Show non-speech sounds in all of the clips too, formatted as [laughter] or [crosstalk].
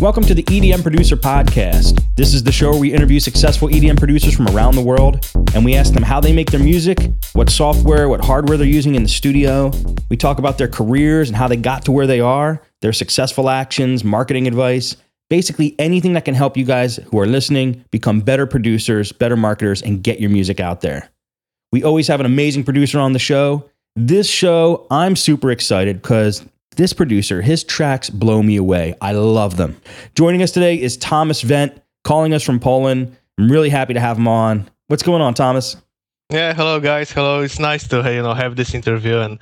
Welcome to the EDM Producer Podcast. This is the show where we interview successful EDM producers from around the world and we ask them how they make their music, what software, what hardware they're using in the studio. We talk about their careers and how they got to where they are, their successful actions, marketing advice, basically anything that can help you guys who are listening become better producers, better marketers, and get your music out there. We always have an amazing producer on the show. This show, I'm super excited because this producer, his tracks blow me away. I love them. Joining us today is Thomas Vent, calling us from Poland. I'm really happy to have him on. What's going on, Thomas? Yeah, hello guys. Hello. It's nice to you know have this interview, and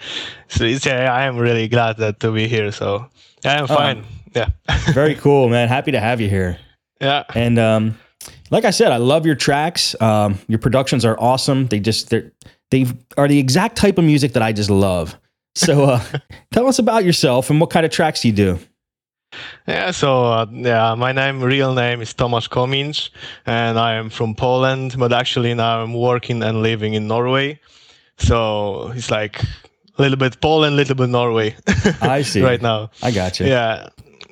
so yeah, I am really glad that to be here. So I am fine. Um, yeah. [laughs] very cool, man. Happy to have you here. Yeah. And um, like I said, I love your tracks. Um, your productions are awesome. They just they they are the exact type of music that I just love. So uh, [laughs] tell us about yourself and what kind of tracks you do. Yeah, so uh, yeah, my name, real name is Tomasz Kominch, and I am from Poland, but actually now I'm working and living in Norway. So it's like a little bit Poland, a little bit Norway. [laughs] I see. right now. I got you. Yeah,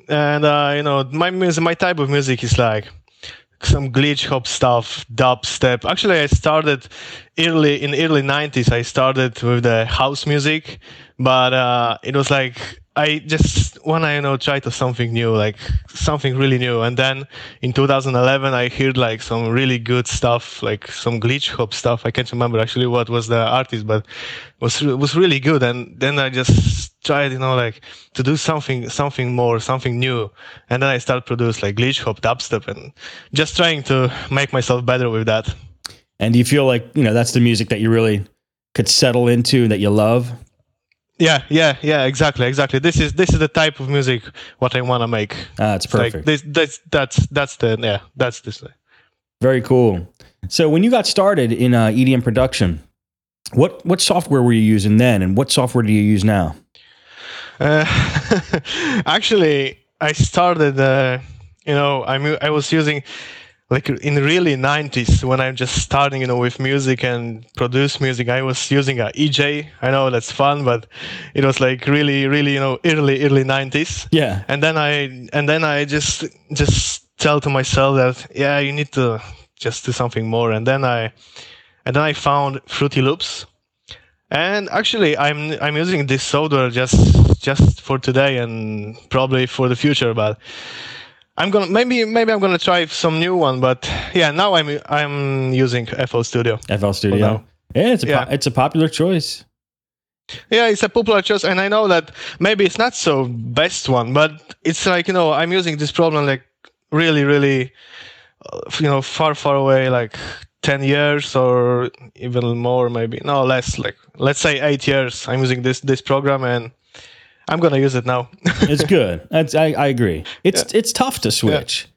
and uh, you know, my music, my type of music is like some glitch hop stuff, dubstep. Actually, I started early in early '90s. I started with the house music, but uh, it was like I just when I you know try to something new, like something really new. And then in 2011, I heard like some really good stuff, like some glitch hop stuff. I can't remember actually what was the artist, but was was really good. And then I just tried, you know, like to do something something more, something new. And then I started produce like glitch hop, dubstep, and just trying to make myself better with that. And do you feel like you know that's the music that you really could settle into that you love? Yeah, yeah, yeah, exactly, exactly. This is this is the type of music what I want to make. Ah, that's perfect. Like this, that's that's that's the yeah, that's this. Very cool. So when you got started in uh, EDM production, what what software were you using then, and what software do you use now? Uh, [laughs] actually, I started. Uh, you know, I I was using like in really 90s when i'm just starting you know with music and produce music i was using a eJay i know that's fun but it was like really really you know early early 90s yeah. And then i and then i just just tell to myself that yeah you need to just do something more. And then i and then i found fruity loops. And actually i'm i'm using this software just just for today and probably for the future but I'm gonna maybe maybe I'm gonna try some new one, but yeah, now I'm I'm using FL Studio. FL Studio. Yeah, it's a yeah. Po- it's a popular choice. Yeah, it's a popular choice, and I know that maybe it's not so best one, but it's like you know I'm using this problem like really really, uh, you know far far away like 10 years or even more maybe no less like let's say eight years i'm using this this program and I'm gonna use it now. [laughs] it's good. That's, I, I agree. It's yeah. it's tough to switch. Yeah.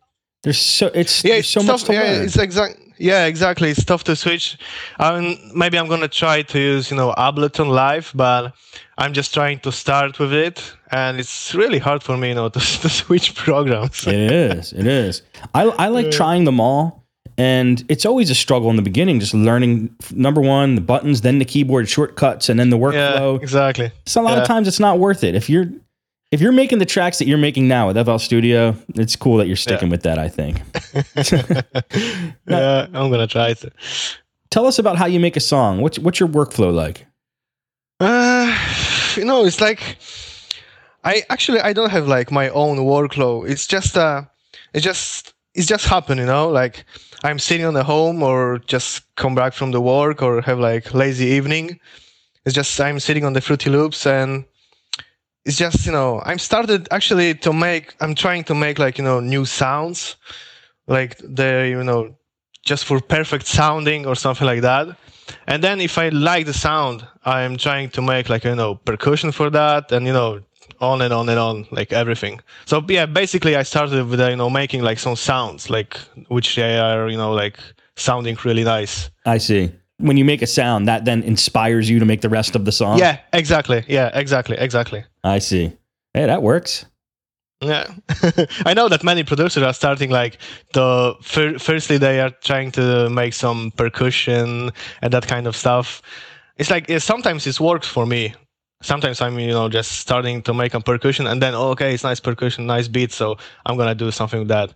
There's so it's yeah, it's so much to yeah, learn. It's exact. Yeah, exactly. It's tough to switch. Um, maybe I'm gonna try to use you know Ableton Live, but I'm just trying to start with it, and it's really hard for me, you know, [laughs] to, to switch programs. it is. It is. I I like trying them all and it's always a struggle in the beginning, just learning number one, the buttons, then the keyboard shortcuts, and then the workflow. Yeah, exactly. So a lot yeah. of times it's not worth it. If you're if you're making the tracks that you're making now with FL Studio, it's cool that you're sticking yeah. with that, I think. now, [laughs] yeah, I'm gonna try to. Tell us about how you make a song. What's what's your workflow like? Uh, you know, it's like I actually I don't have like my own workflow. It's just uh it's just it's just happen, you know, like I'm sitting on the home or just come back from the work or have like lazy evening. It's just I'm sitting on the Fruity Loops and it's just you know I'm started actually to make I'm trying to make like you know new sounds, like the you know just for perfect sounding or something like that. And then if I like the sound, I'm trying to make like you know percussion for that and you know on and on and on, like everything. So yeah, basically I started with uh, you know making like some sounds, like which they are you know like sounding really nice. I see. When you make a sound, that then inspires you to make the rest of the song. Yeah, exactly. Yeah, exactly, exactly. I see. Hey, that works. Yeah, [laughs] I know that many producers are starting like the fir- firstly they are trying to make some percussion and that kind of stuff. It's like sometimes it works for me, sometimes I'm you know just starting to make a percussion and then oh, okay it's nice percussion nice beat so I'm gonna do something with that.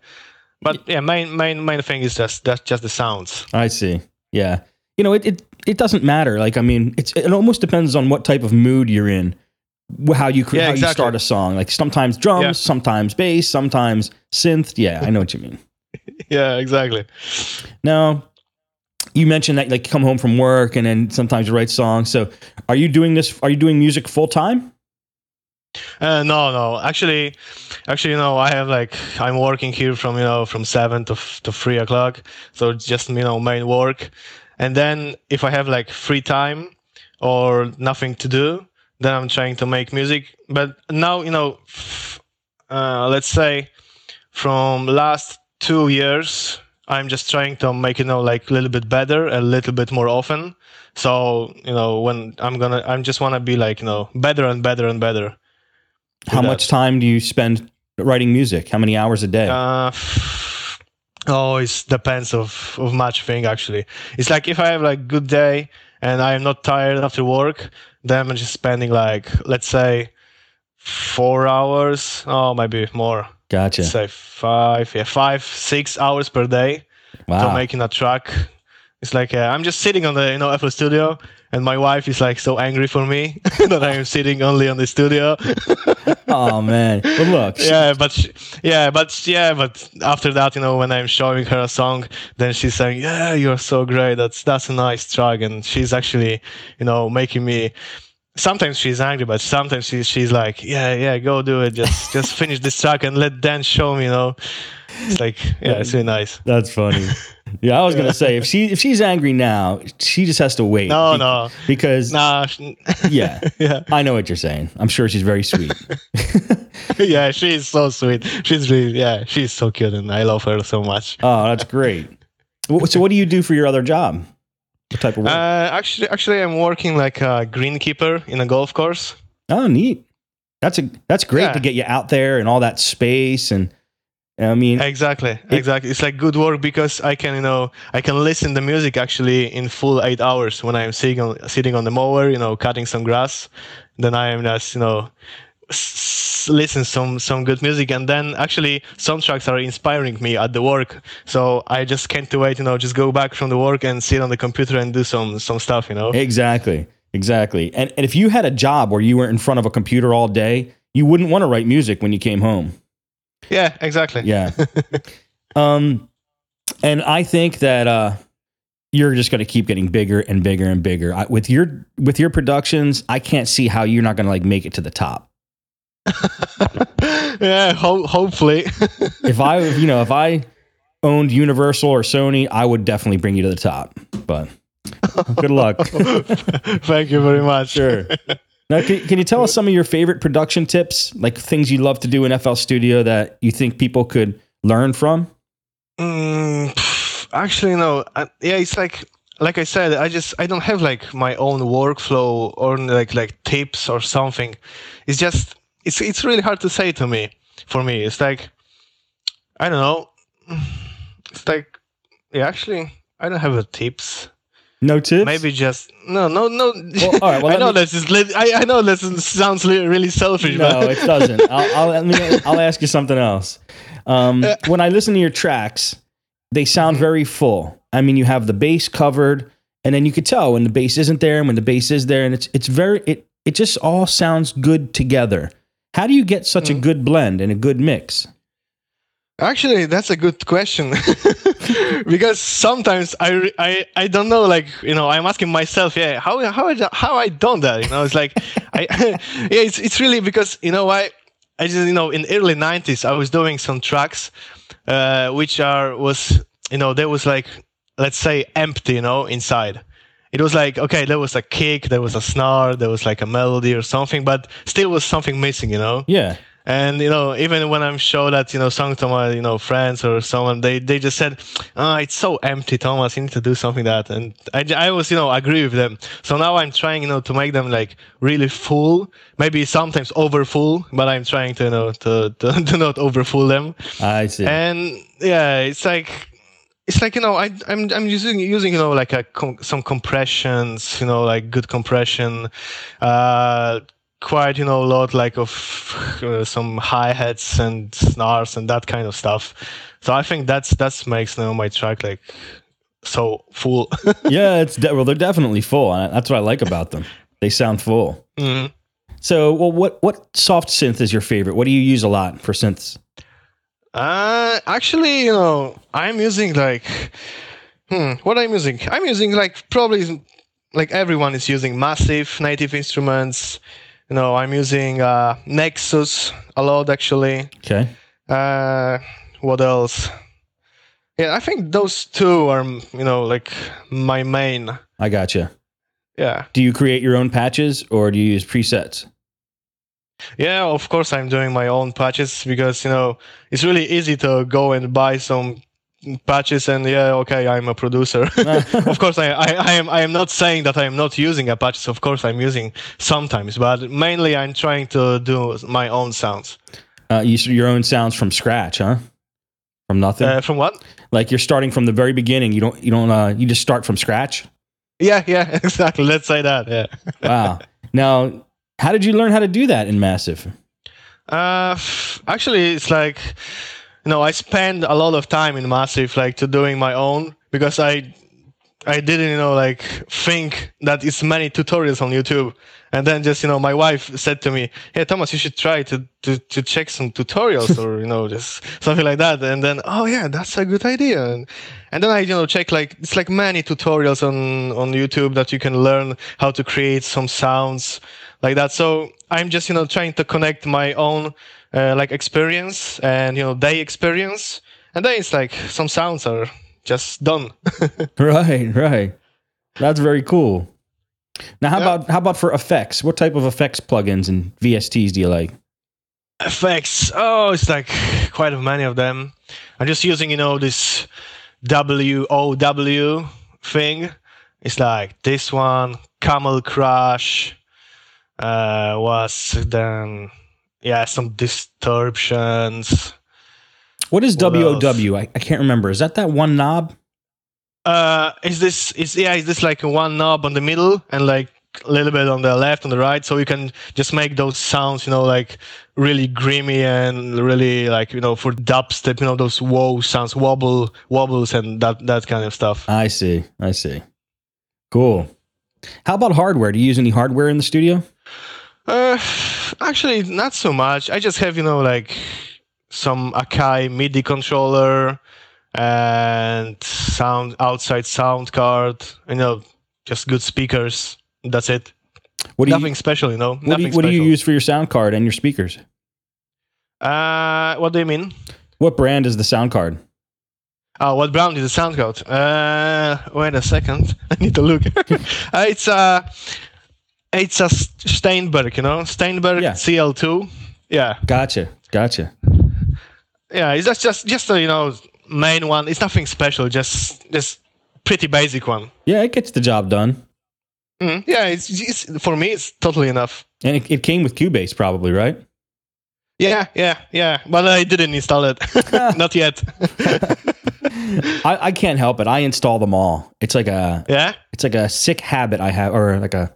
But yeah, main main main thing is just that's just the sounds. I see. Yeah. You know, it, it it doesn't matter. Like I mean, it's it almost depends on what type of mood you're in, how you Yeah, how you start a song. Like sometimes drums, Yeah. sometimes bass, sometimes synth. Yeah, I know what you mean. [laughs] Yeah, exactly. Now, you mentioned that like come home from work and then sometimes you write songs. So, are you doing this? Are you doing music full time? Uh, no, no. Actually, actually, you know, I have like I'm working here from you know from seven to f- to three o'clock, so it's just you know main work, and then if I have like free time or nothing to do, then I'm trying to make music. But now you know, f- uh, let's say from last two years, I'm just trying to make you know like a little bit better, a little bit more often. So you know when I'm gonna, I'm just wanna be like you know better and better and better. How that. much time do you spend writing music? How many hours a day? Uh, [sighs] oh, it depends of of much thing actually. It's like if I have like good day and I am not tired after work, then I'm just spending like let's say four hours, oh maybe more. Gotcha. Say five, yeah, five, six hours per day to Wow. making a track. It's like uh, I'm just sitting on the you know FL Studio, and my wife is like so angry for me [laughs] that I am sitting only on the studio. [laughs] oh man. But look. yeah but she, yeah but yeah but after that you know when i'm showing her a song then she's saying yeah you're so great that's that's a nice track and she's actually you know making me sometimes she's angry but sometimes she, she's like yeah yeah go do it just [laughs] just finish this track and let dan show me you know it's like yeah it's really nice [laughs] That's funny. Yeah, I was gonna say if she if she's angry now, she just has to wait. no Be- no because nah [laughs] yeah, yeah I know what you're saying. I'm sure she's very sweet. yeah she's so sweet she's really yeah she's so cute and i love her so much oh, that's great. So, what do you do for your other job? What type of work? uh, actually actually i'm working like a greenkeeper in a golf course oh, neat. That's a that's great Yeah. to get you out there and all that space and I mean, Exactly, exactly. It's like good work because I can, you know, I can listen the music actually in full eight hours when I'm sitting on sitting on the mower, you know, cutting some grass. Then I am just, you know, s- listen some some good music, and then actually some tracks are inspiring me at the work. So I just can't wait, you know, just go back from the work and sit on the computer and do some some stuff, you know. exactly, exactly. And and if you had a job where you were in front of a computer all day, you wouldn't want to write music when you came home. Yeah, exactly. Yeah. [laughs] um, and I think that uh, you're just going to keep getting bigger and bigger and bigger I, with your with your productions. I can't see how you're not going to like make it to the top. [laughs] yeah, ho- hopefully. [laughs] If I, you know, if I owned Universal or Sony, I would definitely bring you to the top. But good luck. [laughs] Thank you very much. Sure. Now, can, can you tell us some of your favorite production tips, like things you love to do in FL Studio that you think people could learn from? Mm, actually, no. Uh, yeah, it's like like I said, I just I don't have like my own workflow or like like tips or something. It's just it's it's really hard to say to me. For me, it's like I don't know. It's like yeah, actually, I don't have a tips. No tips? Maybe just no, no, no. Well, all right, well, [laughs] I know me- this is I, I know this sounds really selfish, No, but it doesn't. [laughs] I'll, I'll, let me, I'll ask you something else. Um, when I listen to your tracks, they sound very full. I mean, you have the bass covered, and then you could tell when the bass isn't there and when the bass is there, and it's it's very it it just all sounds good together. How do you get such a good blend and a good mix? Actually, that's a good question [laughs] because sometimes I, I I don't know. Like you know, I'm asking myself, yeah, how how I, how I done that? You know, it's like [laughs] I [laughs] yeah, it's it's really because you know why I just you know in early '90s I was doing some tracks, uh, which are was you know there was like let's say empty, you know, inside. It was like okay, there was a kick, there was a snare, there was like a melody or something, but still was something missing, you know. Yeah, And you know, even when I'm show that you know song to my you know friends or someone, they they just said, "Ah, it's so empty, Thomas. You need to do something that." And I, I was you know agree with them. So now I'm trying you know to make them like really full, maybe sometimes over full, but I'm trying to you know to to, [laughs] to not over full them. I see. And yeah, it's like it's like you know I, I'm I'm using using you know like a com- some compressions you know like good compression, uh, quite you know a lot like of uh, some hi hats and snares and that kind of stuff. So I think that's that's makes you know my track like so full. [laughs] yeah, it's de- well, they're definitely full. and That's what I like about them. They sound full. Mhm. So, well, what what soft synth is your favorite? What do you use a lot for synths? Uh, actually, you know, I'm using like, hmm, what I'm using? I'm using like probably like everyone is using massive native instruments. You know, I'm using uh, Nexus a lot actually. Okay. Uh, what else? Yeah, I think those two are you know like my main. I gotcha. Yeah, Do you create your own patches or do you use presets? Yeah. Of course, I'm doing my own patches because you know it's really easy to go and buy some patches and yeah, okay, I'm a producer. [laughs] of course, I, I, I am I am not saying that I am not using a patches. Of course, I'm using sometimes, but mainly I'm trying to do my own sounds. Uh, you your own sounds from scratch, huh? From nothing. Uh, from what? like you're starting from the very beginning. You don't. You don't. Uh, you just start from scratch. Yeah, yeah, [laughs] exactly. Let's say that. Yeah. Wow. now, how did you learn how to do that in Massive? Uh, actually, it's like, you know, I spend a lot of time in Massive, like to doing my own because I, I didn't, you know, like think that it's many tutorials on YouTube, and then just, you know, my wife said to me, "Hey, Thomas, you should try to to to check some tutorials or you know, just something like that." And then, oh yeah, that's a good idea. And, and then I, you know, check like it's like many tutorials on on YouTube that you can learn how to create some sounds like that. So I'm just you know trying to connect my own uh, like experience and you know day experience, and then it's like some sounds are just done. [laughs] Right. Right. That's very cool. Now, how Yeah. about how about for effects? What type of effects plugins and VSTs do you like? Effects. Oh, it's like quite many of them. I'm just using you know this W O W thing. It's like this one, Camel Crash. Uh, was then yeah some distortions. What is What? WOW? I, I can't remember. Is that that one knob? Uh, is this is yeah? Is this like one knob on the middle and like a little bit on the left and the right, so you can just make those sounds, you know, like really grimy and really like you know for dubstep, you know, those wow sounds, wobble wobbles and that that kind of stuff. I see. I see. Cool. How about hardware? Do you use any hardware in the studio? Uh, actually, not so much. I just have you know like some Akai MIDI controller and sound outside sound card. You know, just good speakers. That's it. What do you Nothing special, you know. what do Nothing you, what do you use for your sound card and your speakers? Uh, what do you mean? What brand is the sound card? Oh, what brand is the sound card? Uh, wait a second. [laughs] I need to look. [laughs] uh, it's a, it's a Steinberg, you know, Steinberg Yeah. CL2. Yeah, Gotcha. Gotcha. yeah. It's just just just a you know main one. It's nothing special. Just just pretty basic one. Yeah, it gets the job done. Mm, yeah, it's, it's for me. It's totally enough. And it, it came with Cubase, probably, right? Yeah, yeah, yeah. But I didn't install it. [laughs] Not yet. [laughs] I, I can't help it. I install them all. It's like a yeah. it's like a sick habit I have, or like a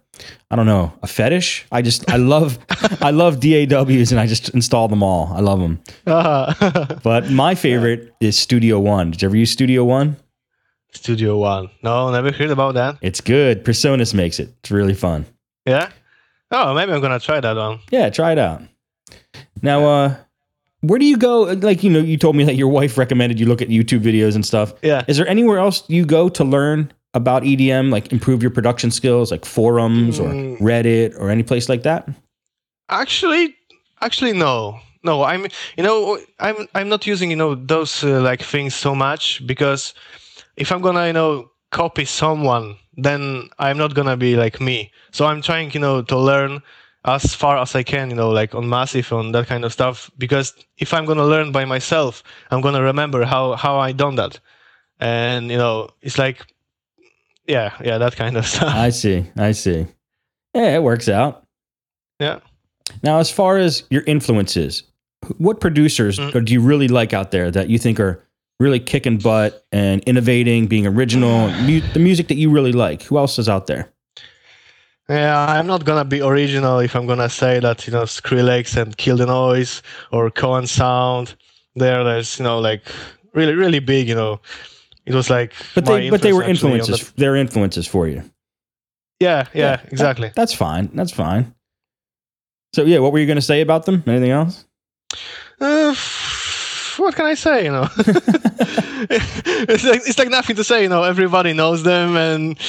I don't know a fetish. I just I love I love DAWs and I just install them all. I love them. Uh, [laughs] But my favorite is Studio One. Did you ever use Studio One? Studio One. No, never heard about that. It's good. PreSonus makes it. It's really fun. Yeah. Oh, maybe I'm gonna try that one. Yeah, try it out. Now, uh, where do you go? Like, you know, you told me that your wife recommended you look at YouTube videos and stuff. Yeah. Is there anywhere else you go to learn about EDM, like improve your production skills, like forums or Mm. Reddit or any place like that? Actually, actually, no, no. I'm, you know, I'm, I'm not using, you know, those uh, like things so much because if I'm gonna, you know, copy someone, then I'm not gonna be like me. So I'm trying, you know, to learn as far as I can, you know, like on massive on that kind of stuff. Because if I'm gonna learn by myself, I'm gonna remember how how I done that, and you know, it's like, yeah, yeah, that kind of [laughs] stuff. I see. I see. Yeah, it works out. yeah. Now, as far as your influences, what producers Mm. do you really like out there that you think are really kicking butt and innovating, being original, mu- the music that you really like? Who else is out there? Yeah, I'm not gonna be original if I'm gonna say that you know Skrillex and Kill the Noise or Koan Sound. There, there's you know like really really big. You know, it was like. But they but they were influence actually on influences. that- They're influences for you. Yeah, yeah, Yeah, exactly. That's fine. That's fine. So yeah, what were you going to say about them? Anything else? Uh, what can I say? You know, [laughs] it's like it's like nothing to say. You know, everybody knows them, and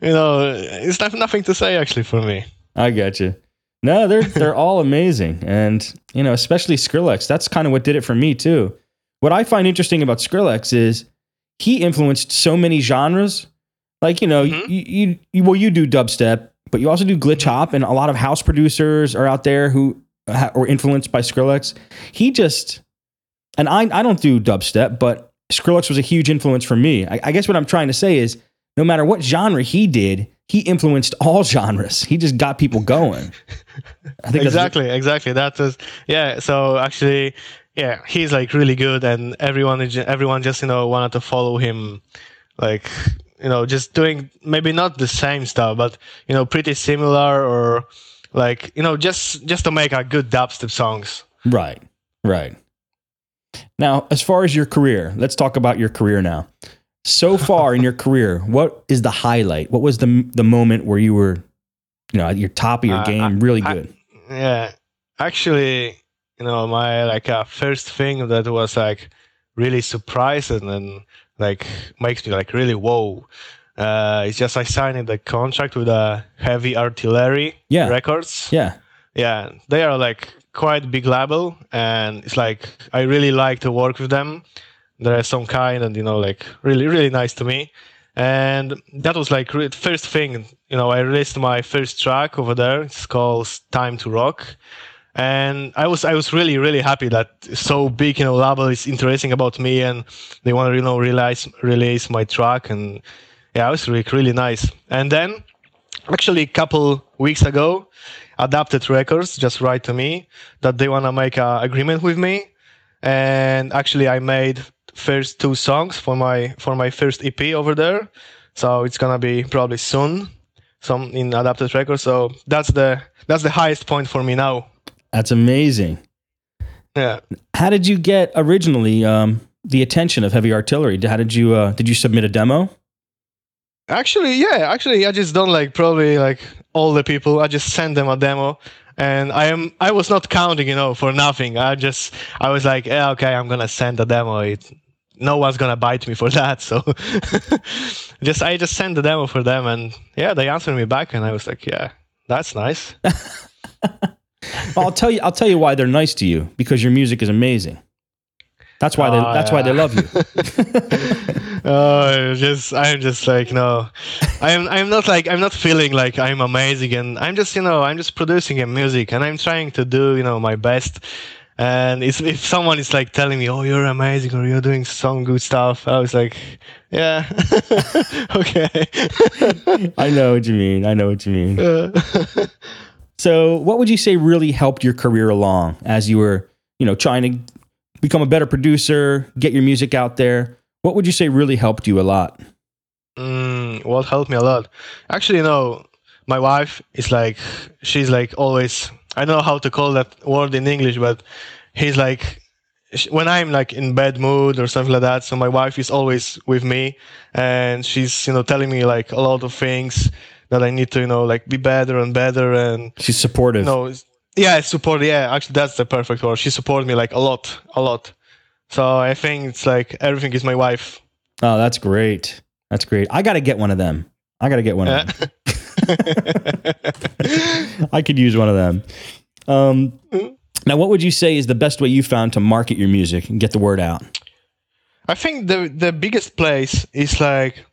you know, it's not, nothing to say actually for me. I got you. No, they're [laughs] they're all amazing, and you know, especially Skrillex. That's kind of what did it for me too. What I find interesting about Skrillex is he influenced so many genres. Like you know, Mhm. you, you, you well, you do dubstep, but you also do glitch hop, and a lot of house producers are out there who ha- were influenced by Skrillex. He just, and I I don't do dubstep, but Skrillex was a huge influence for me. I, I guess what I'm trying to say is, no matter what genre he did, he influenced all [laughs] genres. He just got people going. I think exactly, exactly. That was yeah. So actually, yeah, he's like really good, and everyone, everyone just you know wanted to follow him, like you know, just doing maybe not the same stuff, but you know, pretty similar or like you know, just just to make a good dubstep songs. Right, right. Now, as far as your career, let's talk about your career now. So [laughs] far in your career, what is the highlight? What was the the moment where you were, you know, at your top of your Uh, game, really I- good? Yeah, actually, you know, my like uh, first thing that was like really surprising and like makes me like really whoa. Uh, it's just I signed the contract with uh, Heavy Artillery Yeah. Records. yeah, Yeah, they are like quite big label, and it's like I really like to work with them. They're some kind, and you know, like really, really nice to me. And that was like re- first thing, you know, I released my first track over there. It's called "Time to Rock," and I was I was really really happy that so big, you know, label is interesting about me, and they want to you know release release my track, and yeah, it was really really nice. And then actually a couple weeks ago adapted records just write to me that they want to make an agreement with me. And actually i made first two songs for my for my first ep over there. So it's gonna be probably soon some in adapted records. So that's the that's the highest point for me now that's amazing. yeah How did you get originally um, the attention of Heavy Artillery? How did you uh, did you submit a demo? Actually, yeah. Actually, I just don't like probably like all the people. I just send them a demo, and I am I was not counting, you know, for nothing. I just I was like, yeah, okay, I'm gonna send a demo. It, no one's gonna bite me for [laughs] that. So [laughs] just I just sent the demo for them, and yeah, they answered me back, and I was like, yeah, that's nice. [laughs] Well, I'll tell you. I'll tell you why they're nice to you because your music is amazing. That's why they. Oh, that's why they love you. [laughs] oh, just I'm just like no, I'm I'm not like I'm not feeling like I'm amazing, and I'm just you know I'm just producing a music, and I'm trying to do you know my best. And if if someone is like telling me, "Oh, you're amazing," or "You're doing some good stuff," I was like, "Yeah, [laughs] okay." [laughs] I know what you mean. I know what you mean. Uh, So, what would you say really helped your career along as you were, you know, trying to become a better producer, get your music out there? What would you say really helped you a lot? Mm, what helped me a lot? Actually, you know, my wife is like, she's like always, I don't know how to call that word in English, but he's like, when I'm like in bad mood or something like that, so my wife is always with me and she's, you know, telling me like a lot of things that I need to, you know, like be better and better and, She's supportive. s- yeah, support. Yeah, actually, that's the perfect word. She supports me like a lot, a lot. So I think it's like everything is my wife. Oh, that's great. That's great. I got to get one of them. I got to get one of them. [laughs] I could use one of them. Um, now, what would you say is the best way you found to market your music and get the word out? I think the the biggest place is like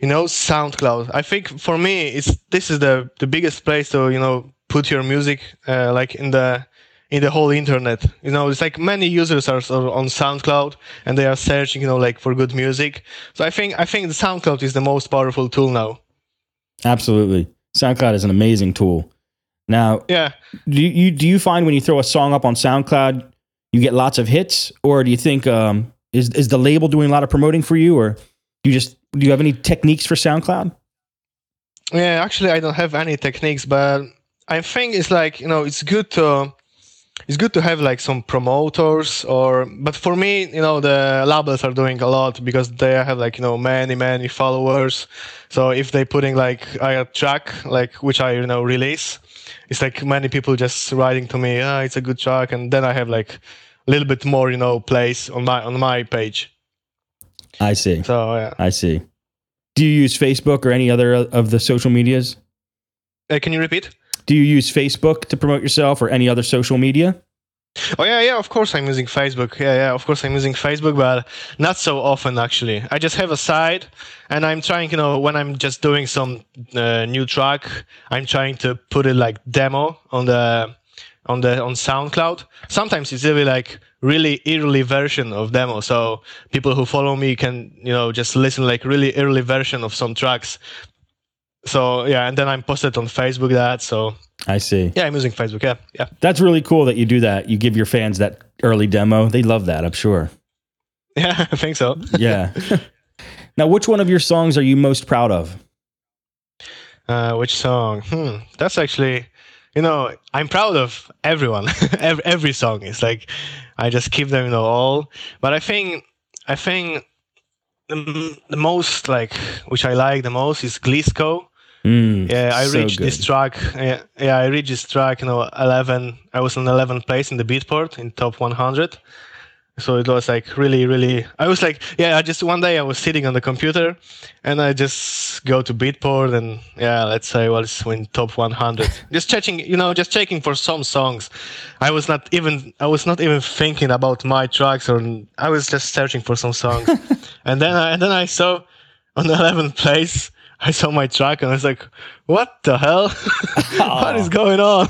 you know SoundCloud. I think for me it's this is the the biggest place to you know put your music uh, like in the in the whole internet. You know, it's like many users are, on SoundCloud and they are searching you know like for good music. So I think I think the SoundCloud is the most powerful tool now. Absolutely. SoundCloud is an amazing tool. Now, Yeah. do you do you find when you throw a song up on SoundCloud, you get lots of hits, or do you think um, Is is the label doing a lot of promoting for you, or you just do you have any techniques for SoundCloud? Yeah, actually, I don't have any techniques, but I think it's like you know, it's good to it's good to have like some promoters or but for me you know the labels are doing a lot because they have like you know many many followers so if they putting like a track like which i you know release it's like many people just writing to me ah, it's a good track and then i have like a little bit more you know place on my on my page I see. so yeah I see. Do you use Facebook or any other of the social medias? Uh, can you repeat Do you use Facebook to promote yourself or any other social media? Oh yeah, yeah. Of course, I'm using Facebook. Yeah, yeah. Of course, I'm using Facebook, but not so often actually. I just have a site, and I'm trying. You know, when I'm just doing some uh, new track, I'm trying to put it like demo on the on the on SoundCloud. Sometimes it's really like really early version of demo, so people who follow me can you know just listen like really early version of some tracks. So yeah, and then I'm posted on Facebook that. So I see. yeah, I'm using Facebook. Yeah, yeah. That's really cool that you do that. You give your fans that early demo. They love that, I'm sure. Yeah, [laughs] I think so. Yeah. [laughs] now, which one of your songs are you most proud of? Uh, which song? Hmm, that's actually, you know, I'm proud of everyone. [laughs] every, every song is like, I just keep them, you know, all. But I think, I think the, the most like, which I like the most is Glisco. Mm, Yeah, I so reached this track. Yeah, yeah, I reached this track. You know, eleven. I was on 11th place in the Beatport in top 100. So it was like really, really. I was like, yeah. I just one day I was sitting on the computer, and I just go to Beatport and yeah, let's say well, it's in top 100. [laughs] just checking, you know, just checking for some songs. I was not even. I was not even thinking about my tracks, or I was just searching for some songs, [laughs] and then I, and then I saw on the 11th place. I saw my track and I was like, "What the hell? [laughs] what is going on?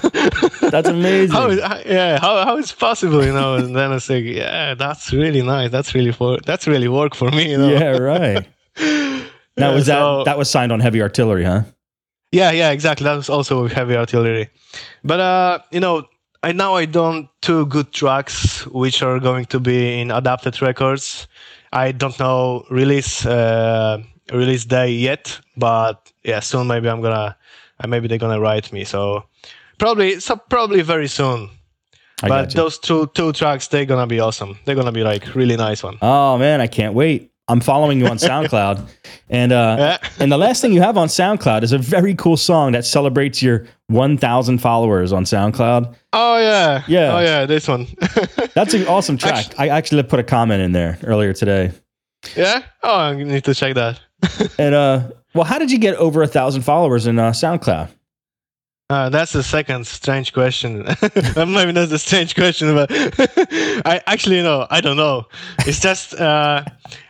That's [laughs] amazing. how is, yeah, how, how is possible? You know?" And then I was like, "Yeah, that's really nice. That's really for that's really work for me." You know? yeah, right. [laughs] Now, Yeah, was that so- that was signed on Heavy Artillery, huh? Yeah, yeah, exactly. That was also with heavy artillery. But uh, you know, I now I done two good tracks which are going to be in adapted records. I don't know release uh, release day yet, but yeah, soon maybe I'm gonna uh, maybe they're gonna write me. So probably so probably very soon. I but those two two tracks they're gonna be awesome. They're gonna be like really nice one. Oh man, I can't wait. I'm following you on [laughs] SoundCloud, and uh, Yeah. and the last thing you have on SoundCloud is a very cool song that celebrates your 1,000 followers on SoundCloud. Oh yeah. Yeah. Oh yeah, this one. [laughs] That's an awesome track. I actually put a comment in there earlier today. yeah? Oh I need to check that. [laughs] And uh, well, how did you get over a thousand followers in uh, SoundCloud? Uh, that's the second strange question. [laughs] Maybe not a strange question, but [laughs] I actually, you know, I don't know. It's just uh,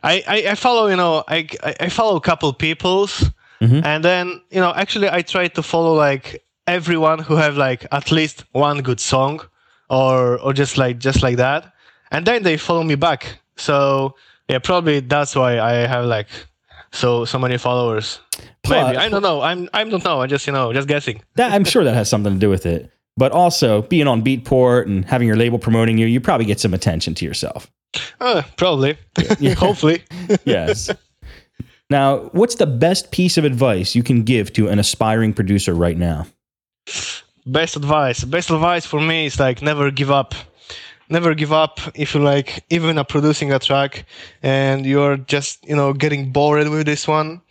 I, I I follow, you know, I I follow a couple people's, Mhm. and then you know, actually, I try to follow like everyone who have like at least one good song, or or just like just like that, and then they follow me back. So yeah, probably that's why I have like so so many followers. Maybe I don't know. I'm I don't know. I just you know just guessing. That I'm sure that has something to do with it. But also being on Beatport and having your label promoting you, you probably get some attention to yourself. Uh, probably. Yeah. [laughs] Hopefully. [laughs] Yes. now, what's the best piece of advice you can give to an aspiring producer right now? Best advice. Best advice for me is like never give up. Never give up if you like even are producing a track and you're just, you know, getting bored with this one.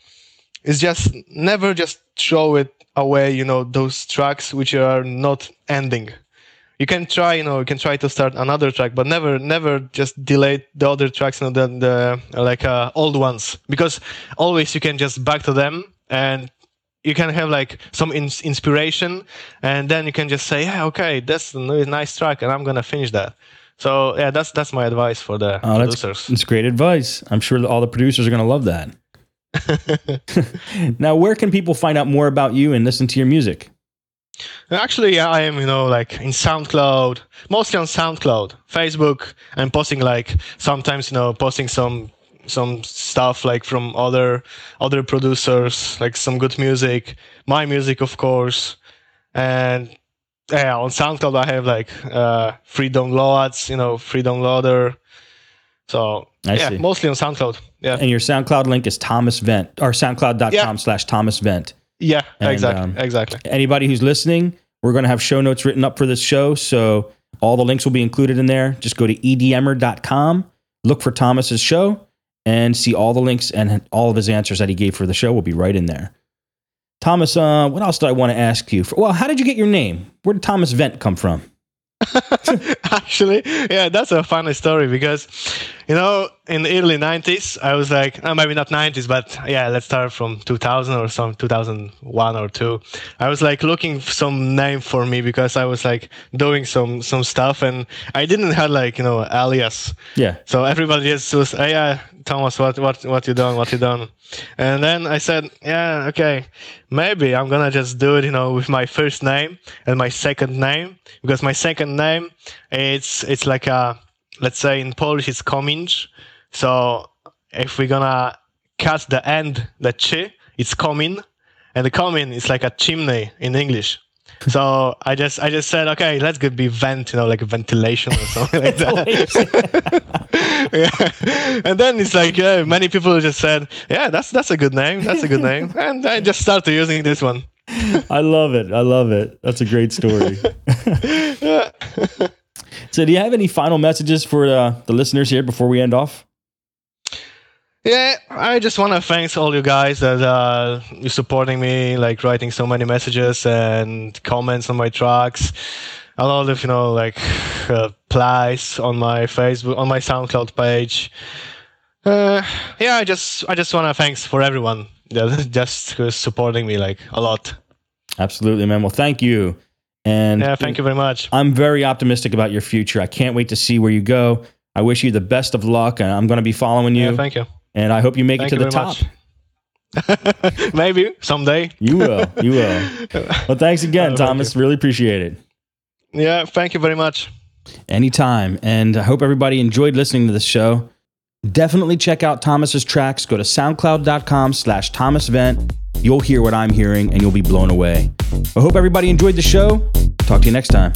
It's just never just throw it away, you know, those tracks which are not ending. You can try, you know, you can try to start another track, but never, never just delete the other tracks, you know, the, the like uh, old ones, because always you can just back to them and you can have like some ins- inspiration and then you can just say yeah okay that's a nice track and i'm gonna finish that so yeah that's that's my advice for the Oh, producers that's great advice. I'm sure that all the producers are going to love that. [laughs] [laughs] now, where can people find out more about you and listen to your music? actually yeah, i am you know like in soundcloud mostly on soundcloud facebook i'm posting like sometimes you know posting some some stuff like from other other producers like some good music my music of course and yeah on soundcloud i have like uh free downloads you know free downloader So I yeah, see. mostly on SoundCloud. Yeah, And your SoundCloud link is Thomas Vent or soundcloud.com Yeah. slash Thomas Vent. yeah, And, exactly, um, exactly. Anybody who's listening, we're going to have show notes written up for this show. So all the links will be included in there. Just go to E edmmer.com, look for Thomas's show, and see all the links and all of his answers that he gave for the show will be right in there. Thomas, uh, what else did I want to ask you? For, well, how did you get your name? Where did Thomas Vent come from? [laughs] Actually, yeah, that's a funny story because, you know, in the early 90s, I was like, uh, maybe not 90s, but yeah, let's start from 2000 or some 2001 or 2. I was like looking for some name for me because I was like doing some some stuff and I didn't have like, you know, alias. Yeah. So everybody just was, hey, yeah, Thomas, what what what you done? What you done? And then I said, yeah, okay, maybe I'm gonna just do it, you know, with my first name and my second name because my second name it's it's like a let's say in Polish it's kominch. So if we're gonna cut the end, the chi, it's komin, and the komin is like a chimney in English. So I just I just said okay, let's go be vent, you know, like ventilation or something like that. [laughs] yeah. And then it's like yeah, many people just said, yeah, that's that's a good name, that's a good name, [laughs] and I just started using this one. I love it. I love it. That's a great story. [laughs] so, do you have any final messages for uh, the listeners here before we end off? Yeah, I just want to thank all you guys that uh, you supporting me, like writing so many messages and comments on my tracks. A lot of you know like uh, plays on my Facebook, on my SoundCloud page. Uh, yeah, I just I just want to thanks for everyone that [laughs] just who's supporting me like a lot. Absolutely, man. Well, thank you. And Yeah, thank you very much. I'm very optimistic about your future. I can't wait to see where you go. I wish you the best of luck, and I'm going to be following you. Yeah, thank you. And I hope you make Thank it to the top. [laughs] Maybe someday. You will. You will. [laughs] Well, thanks again, Oh, thank Thomas. Really appreciate it. Yeah, thank you very much. Anytime. And I hope everybody enjoyed listening to this show. Definitely check out Thomas's tracks. Go to soundcloud.com slash Thomas Vent. You'll hear what I'm hearing and you'll be blown away. I hope everybody enjoyed the show. Talk to you next time.